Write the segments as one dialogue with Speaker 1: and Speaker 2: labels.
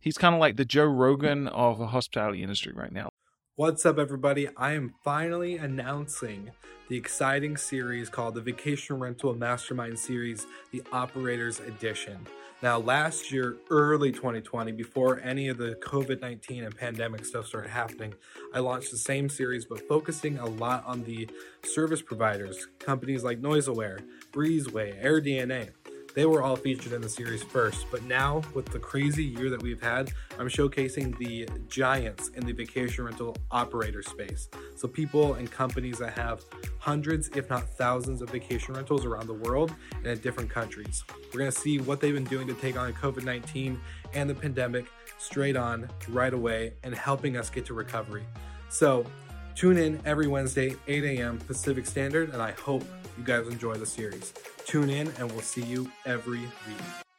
Speaker 1: He's kind of like the Joe Rogan of the hospitality industry right now.
Speaker 2: What's up, everybody? I am finally announcing the exciting series called the Vacation Rental Mastermind Series, the Operators Edition. Now, last year, early 2020, before any of the COVID 19 and pandemic stuff started happening, I launched the same series, but focusing a lot on the service providers, companies like NoiseAware, Breezeway, AirDNA. They were all featured in the series first, but now with the crazy year that we've had, I'm showcasing the giants in the vacation rental operator space. So, people and companies that have hundreds, if not thousands, of vacation rentals around the world and in different countries. We're to see what they've been doing to take on COVID 19 and the pandemic straight on, right away, and helping us get to recovery. So, tune in every Wednesday, 8 a.m. Pacific Standard, and I hope you guys enjoy the series. Tune in, and we'll see you every week.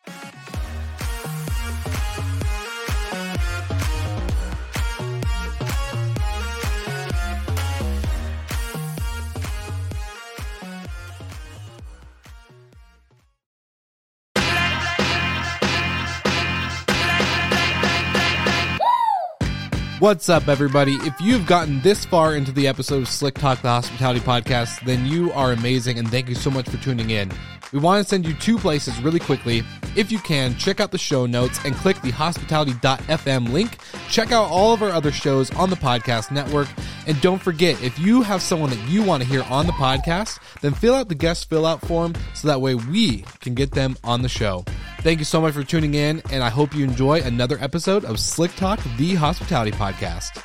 Speaker 3: What's up, everybody? If you've gotten this far into the episode of Slick Talk, the Hospitality Podcast, then you are amazing and thank you so much for tuning in. We want to send you two places really quickly. If you can, check out the show notes and click the hospitality.fm link. Check out all of our other shows on the podcast network. And don't forget, if you have someone that you want to hear on the podcast, then fill out the guest fill out form so that way we can get them on the show. Thank you so much for tuning in, and I hope you enjoy another episode of Slick Talk, the Hospitality Podcast.